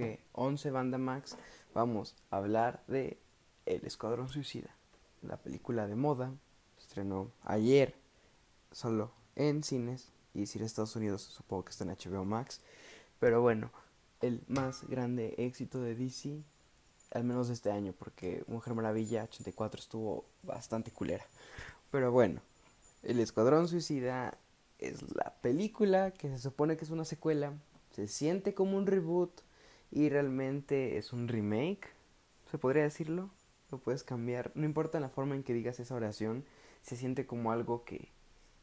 bloque 11 Banda Max vamos a hablar de El Escuadrón Suicida, la película de moda, estrenó ayer solo en cines y si en Estados Unidos supongo que está en HBO Max, pero bueno, el más grande éxito de DC, al menos de este año, porque Mujer Maravilla 84 estuvo bastante culera. Pero bueno, El Escuadrón Suicida es la película que se supone que es una secuela, se siente como un reboot y realmente es un remake, se podría decirlo, lo puedes cambiar, no importa la forma en que digas esa oración, se siente como algo que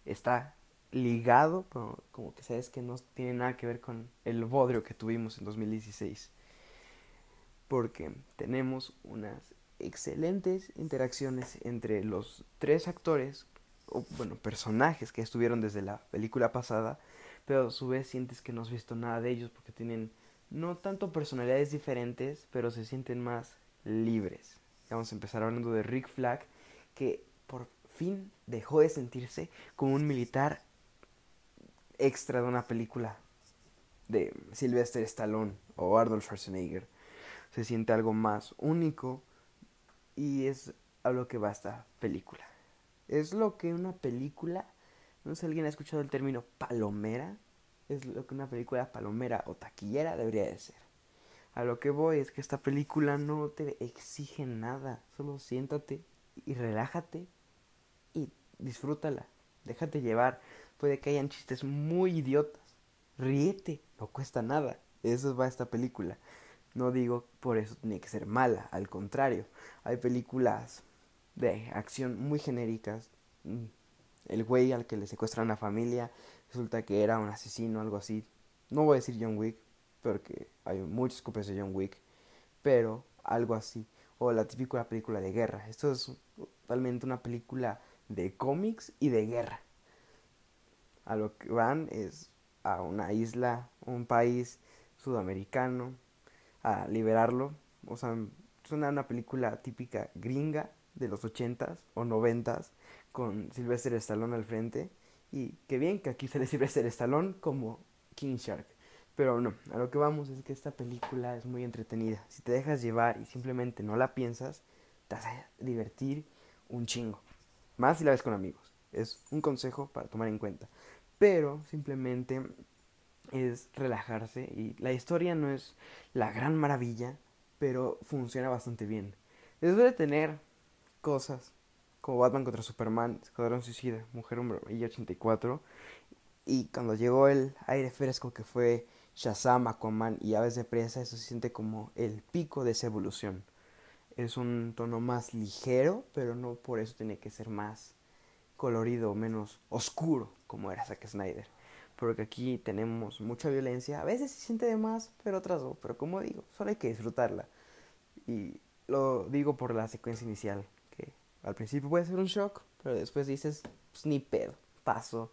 está ligado, pero como que sabes que no tiene nada que ver con el bodrio que tuvimos en 2016. Porque tenemos unas excelentes interacciones entre los tres actores, o bueno, personajes que estuvieron desde la película pasada, pero a su vez sientes que no has visto nada de ellos porque tienen no tanto personalidades diferentes, pero se sienten más libres. Vamos a empezar hablando de Rick Flag, que por fin dejó de sentirse como un militar extra de una película de Sylvester Stallone o Arnold Schwarzenegger. Se siente algo más único y es a lo que va esta película. Es lo que una película, no sé si alguien ha escuchado el término palomera, es lo que una película palomera o taquillera debería de ser. A lo que voy es que esta película no te exige nada, solo siéntate y relájate y disfrútala, déjate llevar. Puede que hayan chistes muy idiotas, ríete, no cuesta nada. Eso va esta película. No digo por eso tiene que ser mala, al contrario, hay películas de acción muy genéricas. Mm, el güey al que le secuestran a familia resulta que era un asesino, algo así. No voy a decir John Wick, porque hay muchas copias de John Wick, pero algo así. O la típica película de guerra. Esto es totalmente una película de cómics y de guerra. A lo que van es a una isla, un país sudamericano, a liberarlo. O sea, es una, película típica gringa de los ochentas o noventas con Sylvester Stallone al frente y qué bien que aquí se le sirve ser Stallone como King Shark. Pero no, a lo que vamos es que esta película es muy entretenida. Si te dejas llevar y simplemente no la piensas, te vas a divertir un chingo. Más si la ves con amigos. Es un consejo para tomar en cuenta. Pero simplemente es relajarse y la historia no es la gran maravilla, pero funciona bastante bien. Después de tener cosas como Batman contra Superman, Escuadrón Suicida, Mujer Hombre y 84. Y cuando llegó el aire fresco que fue Shazam, Aquaman y Aves de Presa, eso se siente como el pico de esa evolución. Es un tono más ligero, pero no por eso tiene que ser más colorido o menos oscuro como era Zack Snyder. Porque aquí tenemos mucha violencia, a veces se siente de más, pero otras no. Pero como digo, solo hay que disfrutarla. Y lo digo por la secuencia inicial. Al principio puede ser un shock, pero después dices, pues ni pedo, pasó.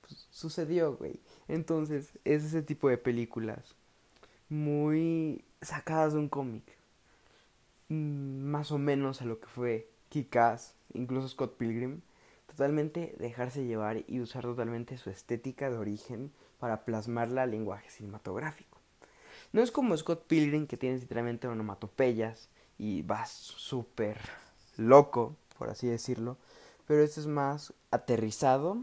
Pues, sucedió, güey. Entonces, es ese tipo de películas muy sacadas de un cómic. Mm, más o menos a lo que fue Kick-Ass, incluso Scott Pilgrim. Totalmente dejarse llevar y usar totalmente su estética de origen para plasmarla al lenguaje cinematográfico. No es como Scott Pilgrim que tiene literalmente onomatopeyas y vas súper loco por así decirlo, pero este es más aterrizado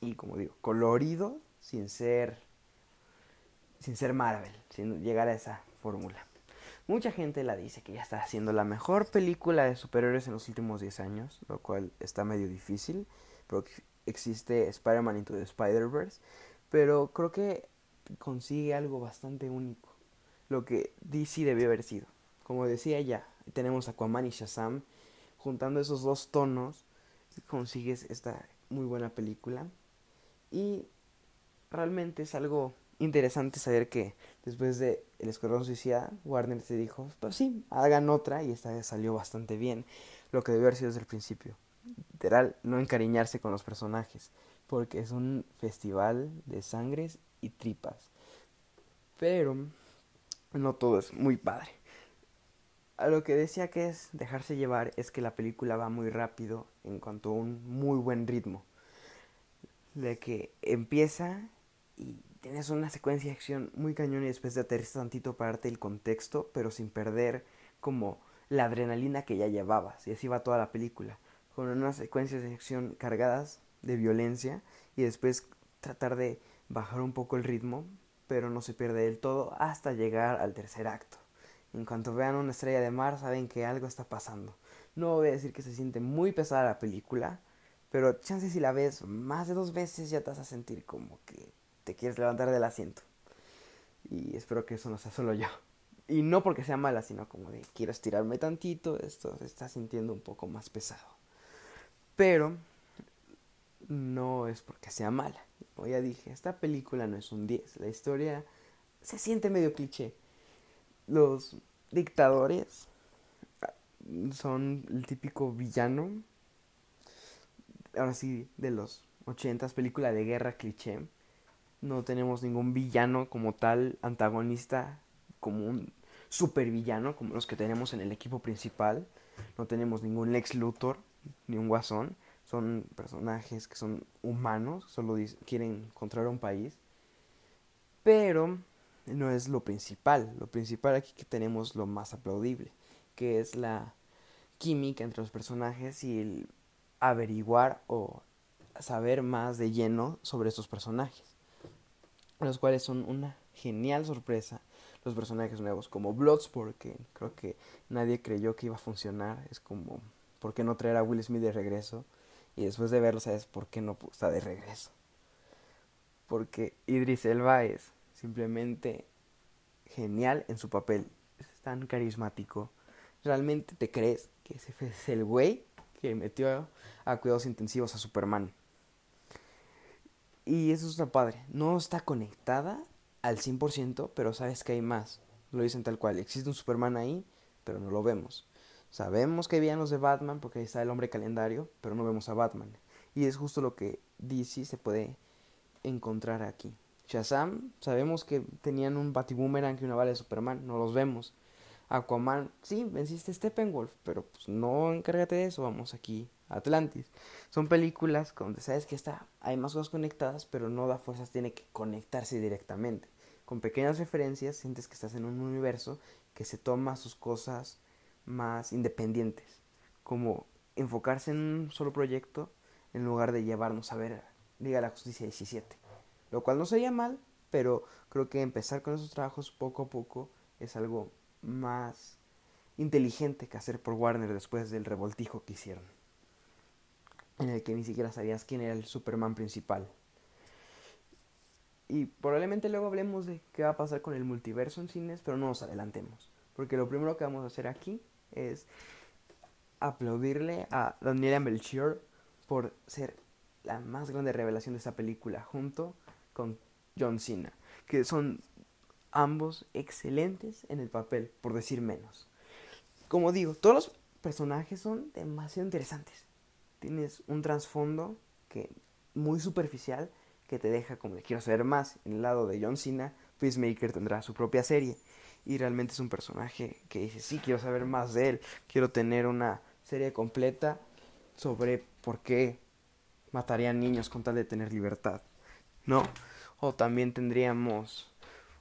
y como digo, colorido sin ser sin ser Marvel, sin llegar a esa fórmula. Mucha gente la dice que ya está haciendo la mejor película de superhéroes en los últimos 10 años, lo cual está medio difícil, porque existe Spider-Man Into the Spider-Verse, pero creo que consigue algo bastante único, lo que DC debió haber sido. Como decía ya, tenemos Aquaman y Shazam, juntando esos dos tonos consigues esta muy buena película. Y realmente es algo interesante saber que después de El Escuadrón Suicida Warner se dijo pues sí hagan otra y esta salió bastante bien lo que debió haber sido desde el principio. Literal no encariñarse con los personajes porque es un festival de sangres y tripas. Pero no todo es muy padre a lo que decía que es dejarse llevar es que la película va muy rápido en cuanto a un muy buen ritmo. De que empieza y tienes una secuencia de acción muy cañón y después de aterrizar tantito para darte el contexto, pero sin perder como la adrenalina que ya llevabas. Y así va toda la película, con unas secuencias de acción cargadas de violencia y después tratar de bajar un poco el ritmo, pero no se pierde del todo hasta llegar al tercer acto. En cuanto vean una estrella de mar, saben que algo está pasando. No voy a decir que se siente muy pesada la película, pero chances si la ves más de dos veces ya te vas a sentir como que te quieres levantar del asiento. Y espero que eso no sea solo yo. Y no porque sea mala, sino como de quiero estirarme tantito, esto se está sintiendo un poco más pesado. Pero no es porque sea mala. Como ya dije, esta película no es un 10. La historia se siente medio cliché. Los dictadores son el típico villano. Ahora sí, de los 80 película de guerra cliché no tenemos ningún villano como tal, antagonista, como un supervillano, como los que tenemos en el equipo principal. No tenemos ningún Lex Luthor, ni un Guasón. Son personajes que son humanos, solo quieren encontrar un país. Pero no es lo principal. Lo principal aquí que tenemos lo más aplaudible, que es la química entre los personajes y el averiguar o saber más de lleno sobre estos personajes los cuales son una genial sorpresa. Los personajes nuevos, como Bloodsport, que creo que nadie creyó que iba a funcionar. Es como, ¿por qué no traer a Will Smith de regreso? Y después de verlo, ¿sabes por qué no está de regreso? Porque Idris Elba es simplemente genial en su papel. Es tan carismático. Realmente te crees que ese es el güey que metió a cuidados intensivos a Superman. Y eso está padre. No está conectada al 100%, pero sabes que hay más. Lo dicen tal cual. Existe un Superman ahí, pero no lo vemos. Sabemos que hay los de Batman porque ahí está el hombre calendario, pero no vemos a Batman. Y es justo lo que DC se puede encontrar aquí. Shazam, sabemos que tenían un Batiboomerang y una bala de Superman, no los vemos. Aquaman, sí, venciste Steppenwolf, pero pues no encárgate de eso, vamos aquí Atlantis. Son películas donde sabes que está, hay más cosas conectadas, pero no da fuerzas, tiene que conectarse directamente. Con pequeñas referencias sientes que estás en un universo que se toma sus cosas más independientes, como enfocarse en un solo proyecto en lugar de llevarnos a ver Liga de la Justicia 17. Lo cual no sería mal, pero creo que empezar con esos trabajos poco a poco es algo más inteligente que hacer por Warner después del revoltijo que hicieron en el que ni siquiera sabías quién era el Superman principal. Y probablemente luego hablemos de qué va a pasar con el multiverso en cines, pero no nos adelantemos. Porque lo primero que vamos a hacer aquí es aplaudirle a Daniela Melchior por ser la más grande revelación de esta película, junto con John Cena, que son ambos excelentes en el papel, por decir menos. Como digo, todos los personajes son demasiado interesantes tienes un trasfondo que muy superficial que te deja como de quiero saber más. En el lado de John Cena, Peacemaker tendrá su propia serie y realmente es un personaje que dice, sí, quiero saber más de él, quiero tener una serie completa sobre por qué matarían niños con tal de tener libertad, ¿no? O también tendríamos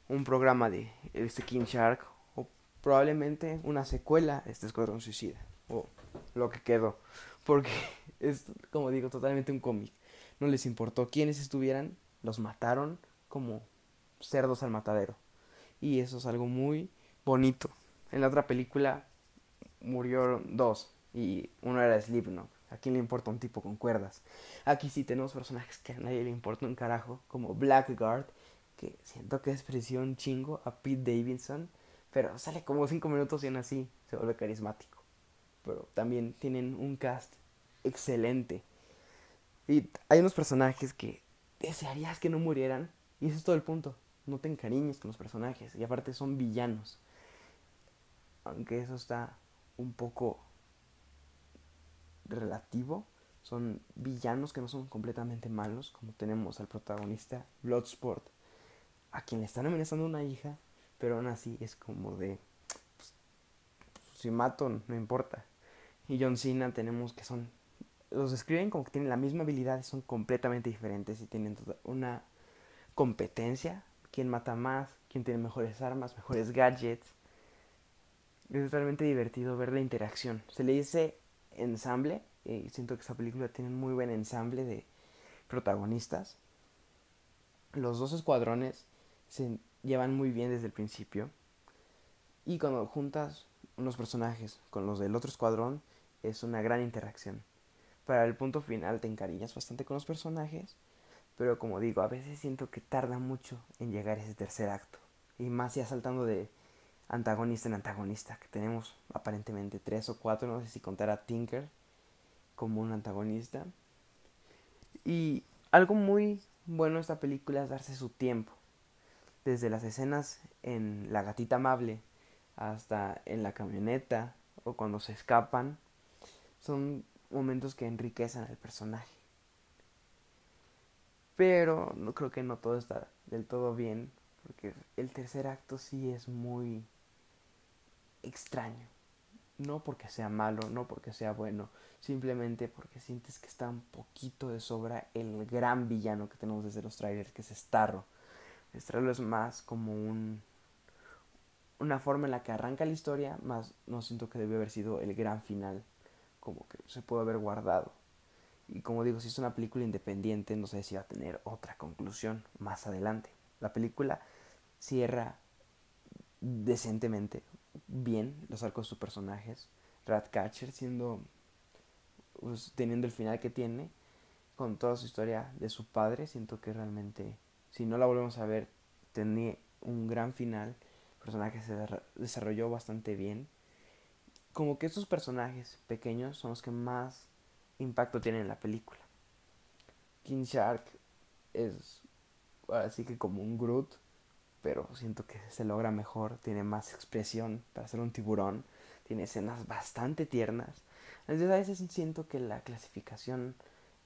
un programa de este King Shark o probablemente una secuela de este Escuadrón Suicida o lo que quedó, porque es, como digo, totalmente un cómic. No les importó quiénes estuvieran, los mataron como cerdos al matadero. Y eso es algo muy bonito. En la otra película murieron dos y uno era Slipknot. ¿A quién le importa un tipo con cuerdas? Aquí sí tenemos personajes que a nadie le importa un carajo, como Blackguard, que siento que expresión un chingo a Pete Davidson, pero sale como cinco minutos y aún así se vuelve carismático. Pero también tienen un cast excelente. Y hay unos personajes que desearías que no murieran. Y ese es todo el punto. No te encariñes con los personajes. Y aparte son villanos. Aunque eso está un poco relativo. Son villanos que no son completamente malos. Como tenemos al protagonista Bloodsport. A quien le están amenazando una hija. Pero aún así es como de... Pues, si mato, no importa. Y John Cena tenemos que son los describen como que tienen la misma habilidad son completamente diferentes y tienen una competencia, quién mata más, quién tiene mejores armas, mejores gadgets. Es realmente divertido ver la interacción. Se le dice ensamble, y siento que esta película tiene un muy buen ensamble de protagonistas. Los dos escuadrones se llevan muy bien desde el principio. Y cuando juntas unos personajes con los del otro escuadrón, es una gran interacción. Para el punto final te encariñas bastante con los personajes, pero como digo, a veces siento que tarda mucho en llegar ese tercer acto. Y más ya saltando de antagonista en antagonista, que tenemos aparentemente tres o cuatro, no sé si contar a Tinker como un antagonista. Y algo muy bueno de esta película es darse su tiempo. Desde las escenas en La gatita amable hasta en la camioneta o cuando se escapan, son momentos que enriquecen al personaje. Pero no creo que no todo está del todo bien, porque el tercer acto sí es muy extraño. No porque sea malo, no porque sea bueno, simplemente porque sientes que está un poquito de sobra el gran villano que tenemos desde los trailers, que es Starro. Starro es más como un una forma en la que arranca la historia, más no siento que debió haber sido el gran final, como que se puede haber guardado. Y como digo, si es una película independiente, no sé si va a tener otra conclusión más adelante. La película cierra decentemente, bien los arcos de sus personajes. Ratcatcher siendo, pues, teniendo el final que tiene, con toda su historia de su padre, siento que realmente, si no la volvemos a ver, tenía un gran final personaje se desarrolló bastante bien. Como que estos personajes pequeños son los que más impacto tienen en la película. King Shark es así que como un Groot, pero siento que se logra mejor, tiene más expresión para ser un tiburón, tiene escenas bastante tiernas. Entonces a veces siento que la clasificación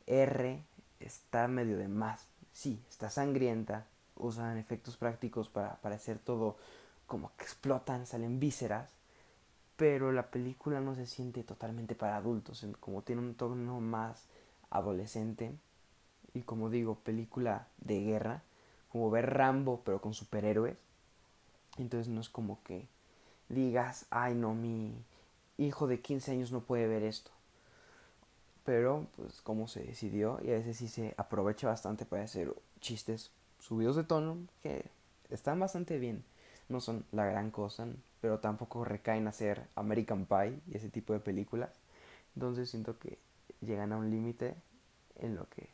R está medio de más. Sí, está sangrienta, usan efectos prácticos para parecer todo como que explotan, salen vísceras, pero la película no se siente totalmente para adultos, como tiene un tono más adolescente y como digo, película de guerra, como ver Rambo pero con superhéroes, entonces no es como que digas, ay no, mi hijo de 15 años no puede ver esto. Pero, pues, como se decidió, y a veces sí se aprovecha bastante para hacer chistes subidos de tono que están bastante bien no son la gran cosa, pero tampoco recaen a ser American Pie y ese tipo de películas. Entonces siento que llegan a un límite en lo que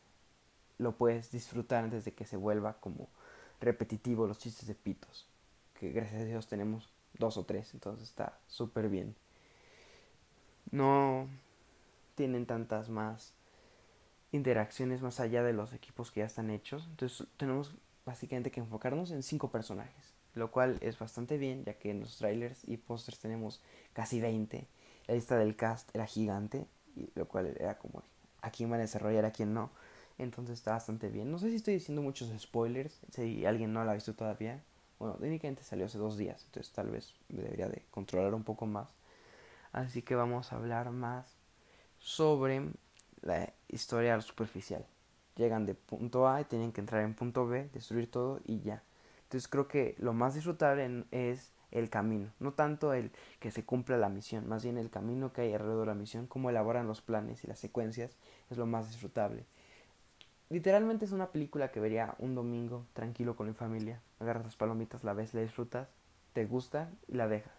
lo puedes disfrutar antes de que se vuelva como repetitivo los chistes de pitos. Que gracias a Dios tenemos dos o tres, entonces está súper bien. No tienen tantas más interacciones más allá de los equipos que ya están hechos. Entonces tenemos básicamente que enfocarnos en cinco personajes lo cual es bastante bien, ya que en los trailers y pósters tenemos casi 20. La lista del cast era gigante, y lo cual era como a quién van a desarrollar, a quién no. Entonces está bastante bien. No sé si estoy diciendo muchos spoilers, si alguien no lo ha visto todavía. Bueno, técnicamente salió hace dos días, entonces tal vez debería de controlar un poco más. Así que vamos a hablar más sobre la historia superficial. Llegan de punto A y tienen que entrar en punto B, destruir todo y ya. Entonces creo que lo más disfrutable es el camino, no tanto el que se cumpla la misión, más bien el camino que hay alrededor de la misión, cómo elaboran los planes y las secuencias, es lo más disfrutable. Literalmente es una película que vería un domingo tranquilo con mi familia. Agarras las palomitas, la ves, la disfrutas, te gusta y la dejas.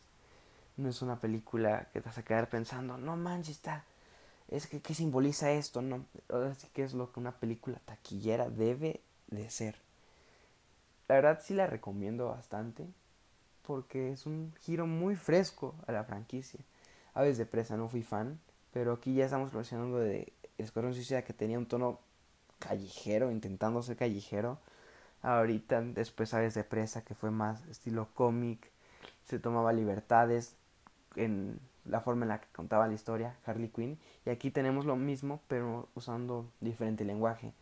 No es una película que te vas a quedar pensando, no manches, está. Es que, ¿qué simboliza esto? No, ahora sí que es lo que una película taquillera debe de ser. La verdad sí la recomiendo bastante porque es un giro muy fresco a la franquicia. Aves de presa no fui fan, pero aquí ya estamos relacionando de Escuadrón Suicida que tenía un tono callejero, intentando ser callejero. Ahorita después Aves de presa que fue más estilo cómic, se tomaba libertades en la forma en la que contaba la historia Harley Quinn y aquí tenemos lo mismo pero usando diferente lenguaje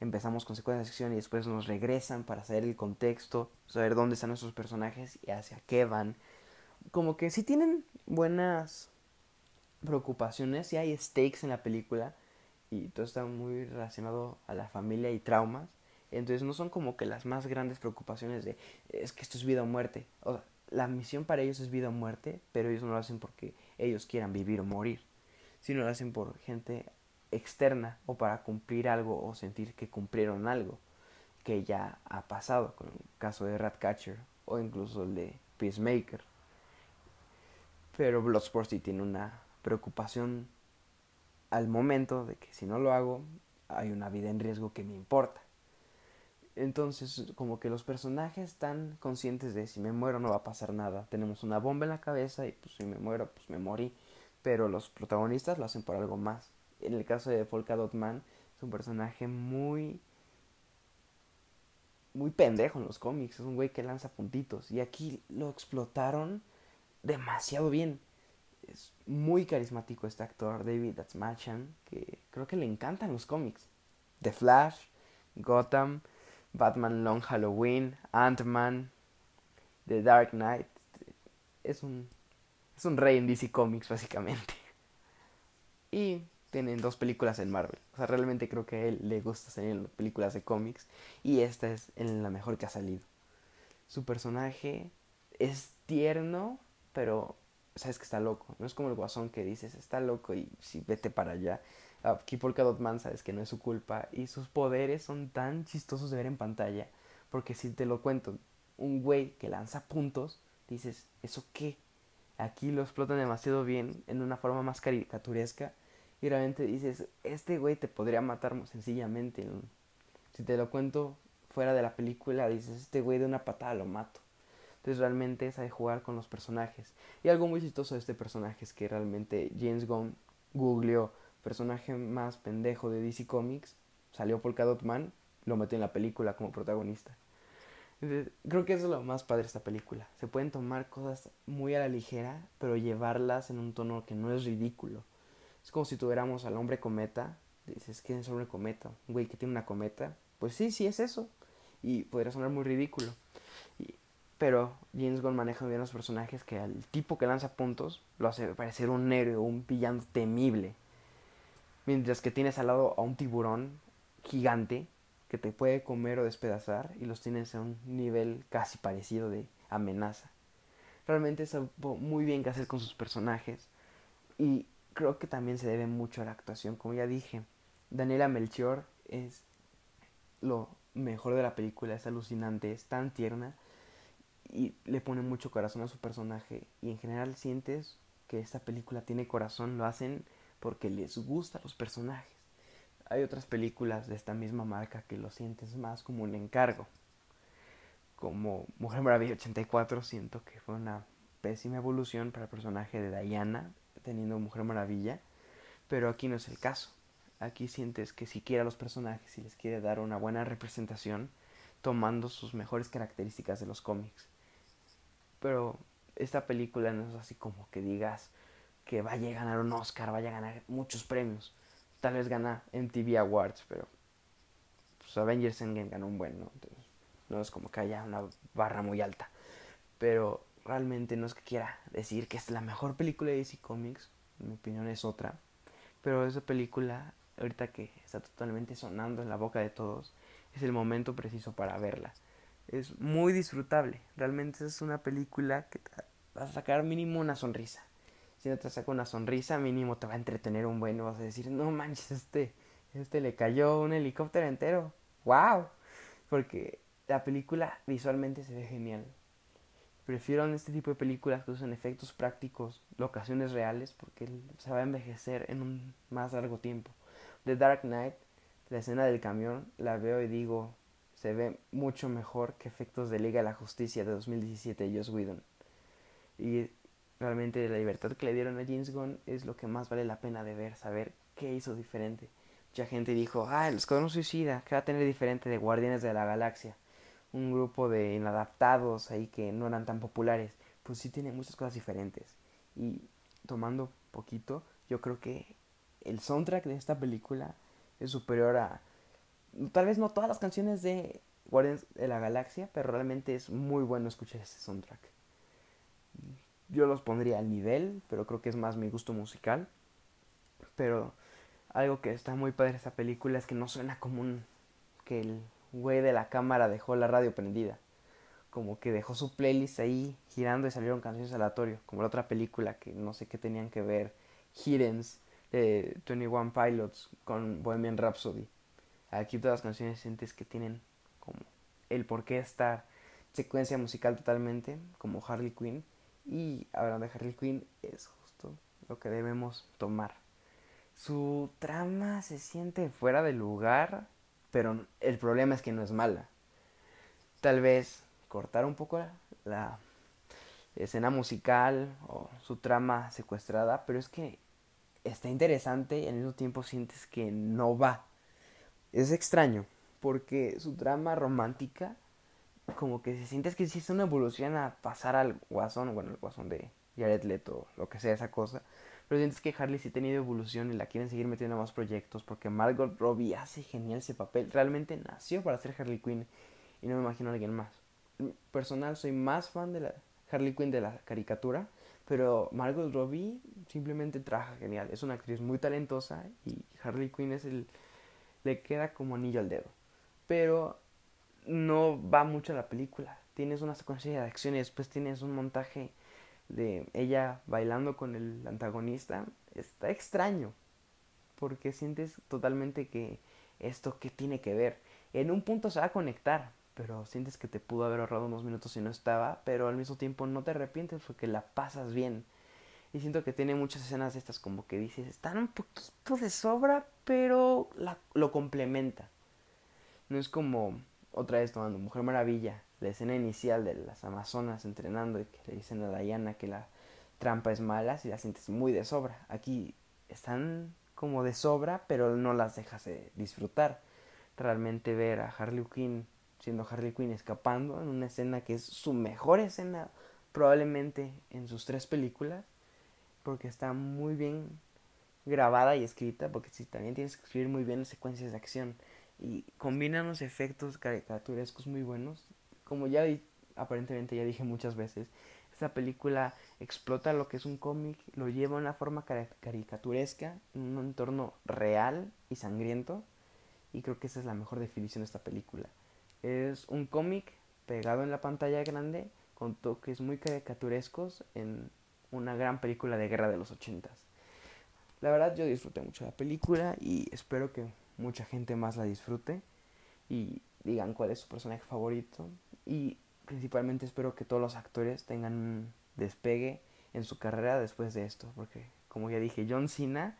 empezamos con secuencia de acción y después nos regresan para saber el contexto, saber dónde están nuestros personajes y hacia qué van. Como que si tienen buenas preocupaciones, si hay stakes en la película y todo está muy relacionado a la familia y traumas. Entonces no son como que las más grandes preocupaciones de es que esto es vida o muerte. O sea, la misión para ellos es vida o muerte, pero ellos no lo hacen porque ellos quieran vivir o morir, sino lo hacen por gente externa o para cumplir algo o sentir que cumplieron algo que ya ha pasado, con el caso de Ratcatcher o incluso el de Peacemaker. Pero Bloodsport sí tiene una preocupación al momento de que si no lo hago, hay una vida en riesgo que me importa. Entonces, como que los personajes están conscientes de si me muero no va a pasar nada. Tenemos una bomba en la cabeza y pues si me muero, pues me morí. Pero los protagonistas lo hacen por algo más. En el caso de Polka Dot Man, es un personaje muy muy pendejo en los cómics, es un güey que lanza puntitos y aquí lo explotaron demasiado bien. Es muy carismático este actor, David Atzmachan, que creo que le encantan los cómics. The Flash, Gotham, Batman Long Halloween, Ant-Man, The Dark Knight. Es un, es un rey en DC Comics, básicamente. Y tienen dos películas en Marvel. O sea, realmente creo que a él le gusta salir películas de cómics. Y esta es en la mejor que ha salido. Su personaje es tierno, pero sabes que está loco. No es como el guasón que dices, está loco y si vete para allá. Aquí Polka Dot Man sabes que no es su culpa. Y sus poderes son tan chistosos de ver en pantalla. Porque si te lo cuento, un güey que lanza puntos, dices, ¿eso qué? Aquí lo explotan demasiado bien en una forma más caricaturesca y realmente dices, este güey te podría matar sencillamente. Si te lo cuento fuera de la película, dices, este güey de una patada lo mato. Entonces realmente sabe jugar con los personajes. Y algo muy chistoso de este personaje es que realmente James Gunn googleó personaje más pendejo de DC Comics, salió por Dot Man, lo metió en la película como protagonista. creo que es lo más padre de esta película. Se pueden tomar cosas muy a la ligera, pero llevarlas en un tono que no es ridículo. Es como si tuviéramos al hombre cometa. Dices, ¿quién es el hombre cometa? Un güey que tiene una cometa. Pues sí, sí es eso. Y podría sonar muy ridículo. Pero James Gunn maneja bien los personajes que al tipo que lanza puntos lo hace parecer un héroe un villano temible. Mientras que tienes al lado a un tiburón gigante que te puede comer o despedazar y los tienes a un nivel casi parecido de amenaza. Realmente es muy bien que hacer con sus personajes y creo que también se debe mucho a la actuación, como ya dije. Daniela Melchior es lo mejor de la película, es alucinante, es tan tierna y le pone mucho corazón a su personaje y en general sientes que esta película tiene corazón, lo hacen porque les gusta los personajes. Hay otras películas de esta misma marca que lo sientes más como un encargo. Como Mujer Maravilla 84 siento que fue una pésima evolución para el personaje de Diana, teniendo Mujer Maravilla, pero aquí no es el caso. Aquí sientes que si quiere a los personajes y les quiere dar una buena representación, tomando sus mejores características de los cómics. Pero esta película no es así como que digas que vaya a ganar un Oscar, vaya a ganar muchos premios. Tal vez gana MTV Awards, pero pues Avengers Endgame ganó un buen, ¿no? Entonces, no es como que haya una barra muy alta. Pero realmente no es que quiera decir que es la mejor película de DC Comics, mi opinión es otra, pero esa película, ahorita que está totalmente sonando en la boca de todos, es el momento preciso para verla. Es muy disfrutable, realmente es una película que te va a sacar mínimo una sonrisa. Si no te saca una sonrisa, mínimo te va a entretener un buen, vas a decir, no manches, este, este le cayó un helicóptero entero, wow, porque la película visualmente se ve genial, Prefiero en este tipo de películas que usan efectos prácticos, locaciones reales, porque se va a envejecer en un más largo tiempo. The Dark Knight, la escena del camión, la veo y digo, se ve mucho mejor que efectos de Liga de la Justicia de 2017 de Joss Whedon. Y realmente la libertad que le dieron a James Gunn es lo que más vale la pena de ver, saber qué hizo diferente. Mucha gente dijo, ah, el Escuadrón Suicida, ¿qué va a tener diferente de Guardianes de la Galaxia? un grupo de inadaptados ahí que no eran tan populares, pues sí tiene muchas cosas diferentes. Y tomando poquito, yo creo que el soundtrack de esta película es superior a tal vez no todas las canciones de Guardians de la Galaxia, pero realmente es muy bueno escuchar ese soundtrack. Yo los pondría al nivel, pero creo que es más mi gusto musical. Pero algo que está muy padre de esta película es que no suena como un que el güey de la cámara dejó la radio prendida. Como que dejó su playlist ahí girando y salieron canciones aleatorias, como la otra película que no sé qué tenían que ver, Hiddens de 21 Pilots con Bohemian Rhapsody. Aquí todas las canciones sientes que tienen como el por qué estar secuencia musical totalmente, como Harley Quinn. Y hablando de Harley Quinn, es justo lo que debemos tomar. Su trama se siente fuera de lugar, pero el problema es que no es mala. Tal vez cortar un poco la, escena musical o su trama secuestrada, pero es que está interesante y al mismo tiempo sientes que no va. Es extraño, porque su trama romántica, como que se sientes que es una evolución a pasar al guasón, bueno, el guasón de Jared Leto, lo que sea esa cosa, pero sientes que Harley sí ha tenido evolución y la quieren seguir metiendo a más proyectos porque Margot Robbie hace genial ese papel. Realmente nació para ser Harley Quinn y no me imagino a alguien más. Personal, soy más fan de la Harley Quinn de la caricatura, pero Margot Robbie simplemente trabaja genial. Es una actriz muy talentosa y Harley Quinn es el le queda como anillo al dedo. Pero no va mucho a la película. Tienes una secuencia de acción y después tienes un montaje de ella bailando con el antagonista, está extraño, porque sientes totalmente que esto que tiene que ver. En un punto se va a conectar, pero sientes que te pudo haber ahorrado unos minutos si no estaba, pero al mismo tiempo no te arrepientes porque la pasas bien. Y siento que tiene muchas escenas estas como que dices, están un poquito de sobra, pero lo complementa. No es como otra vez tomando Mujer Maravilla, la escena inicial de las Amazonas entrenando y que le dicen a Diana que la trampa es mala, si la sientes muy de sobra. Aquí están como de sobra, pero no las dejas de disfrutar. Realmente ver a Harley Quinn siendo Harley Quinn escapando en una escena que es su mejor escena probablemente en sus tres películas, porque está muy bien grabada y escrita, porque si también tienes que escribir muy bien las secuencias de acción y combina unos efectos caricaturescos muy buenos. Como ya aparentemente ya dije muchas veces, esta película explota lo que es un cómic, lo lleva a una forma caricaturesca, en un entorno real y sangriento, y creo que esa es la mejor definición de esta película. Es un cómic pegado en la pantalla grande con toques muy caricaturescos en una gran película de guerra de los ochentas. La verdad yo disfruté mucho la película y espero que mucha gente más la disfrute y digan cuál es su personaje favorito. Y principalmente espero que todos los actores tengan un despegue en su carrera después de esto, porque como ya dije, John Cena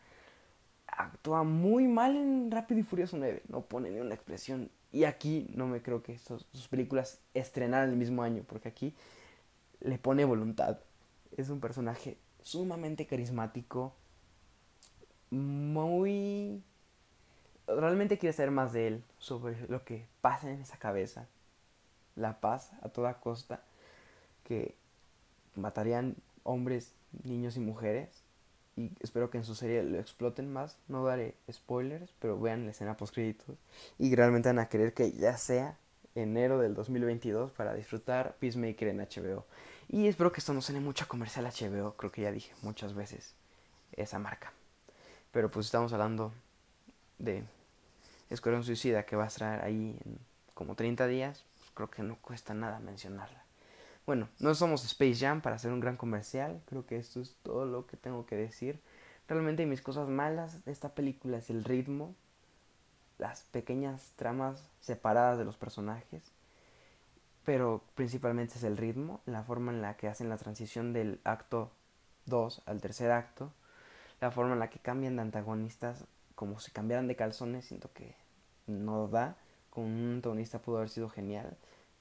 actúa muy mal en Rápido y Furioso 9, no pone ni una expresión. Y aquí no me creo que sus películas estrenaran el mismo año, porque aquí le pone voluntad. Es un personaje sumamente carismático, muy realmente quiere saber más de él, sobre lo que pasa en esa cabeza. La paz a toda costa, que matarían hombres, niños y mujeres. Y espero que en su serie lo exploten más. No daré spoilers, pero vean la escena post créditos. Y realmente van a querer que ya sea enero del 2022 para disfrutar Peacemaker en HBO. Y espero que esto no suene mucho comercial HBO, creo que ya dije muchas veces esa marca. Pero pues estamos hablando de Escuadrón Suicida que va a estar ahí en como 30 días, pues creo que no cuesta nada mencionarla. Bueno, no somos Space Jam para hacer un gran comercial, creo que esto es todo lo que tengo que decir. Realmente mis cosas malas de esta película es el ritmo, las pequeñas tramas separadas de los personajes, pero principalmente es el ritmo, la forma en la que hacen la transición del acto 2 al tercer acto, la forma en la que cambian de antagonistas como si cambiaran de calzones, siento que no da. Con un antagonista pudo haber sido genial.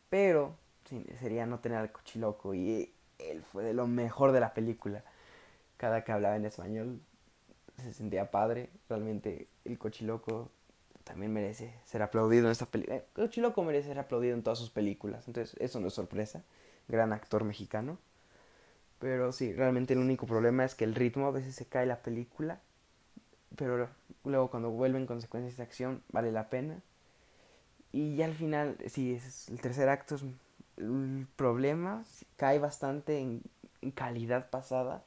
Pero sería no tener al cochiloco. Y él fue de lo mejor de la película. Cada que hablaba en español se sentía padre. Realmente el cochiloco también merece ser aplaudido en esta película. El cochiloco merece ser aplaudido en todas sus películas. Entonces eso no es sorpresa. Gran actor mexicano. Pero sí, realmente el único problema es que el ritmo a veces se cae la película pero luego cuando vuelven consecuencias de acción vale la pena. Y ya al final, sí, es el tercer acto es problema, cae bastante en, calidad pasada,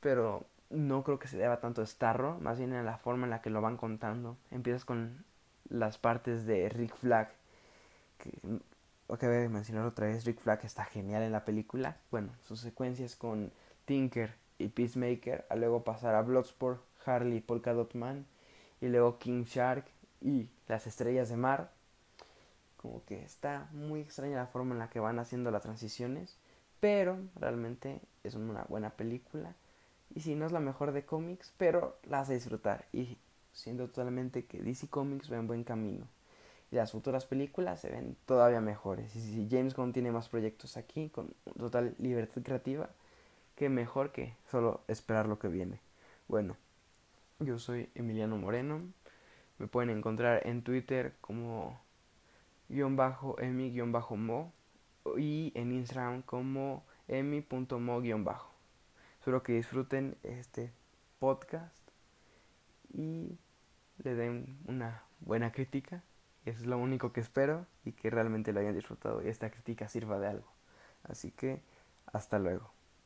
pero no creo que se deba tanto a Starro, más bien en la forma en la que lo van contando. Empiezas con las partes de Rick Flag que acabé de mencionar otra vez, Rick Flag está genial en la película. Bueno, sus secuencias con Tinker y Peacemaker, a luego pasar a Bloodsport, Harley, Polka Dot Man, y luego King Shark y las estrellas de mar. Como que está muy extraña la forma en la que van haciendo las transiciones, pero realmente es una buena película. Y si no es la mejor de cómics, pero la hace disfrutar. Y siendo totalmente que DC Comics va en buen camino. Y las futuras películas se ven todavía mejores. Y si James Gunn tiene más proyectos aquí, con total libertad creativa, que mejor que solo esperar lo que viene. Bueno, yo soy Emiliano Moreno. Me pueden encontrar en Twitter como guion bajo emi guion bajo mo y en Instagram como emi.mo guion bajo. Espero que disfruten este podcast y le den una buena crítica. Eso es lo único que espero y que realmente lo hayan disfrutado y esta crítica sirva de algo. Así que hasta luego.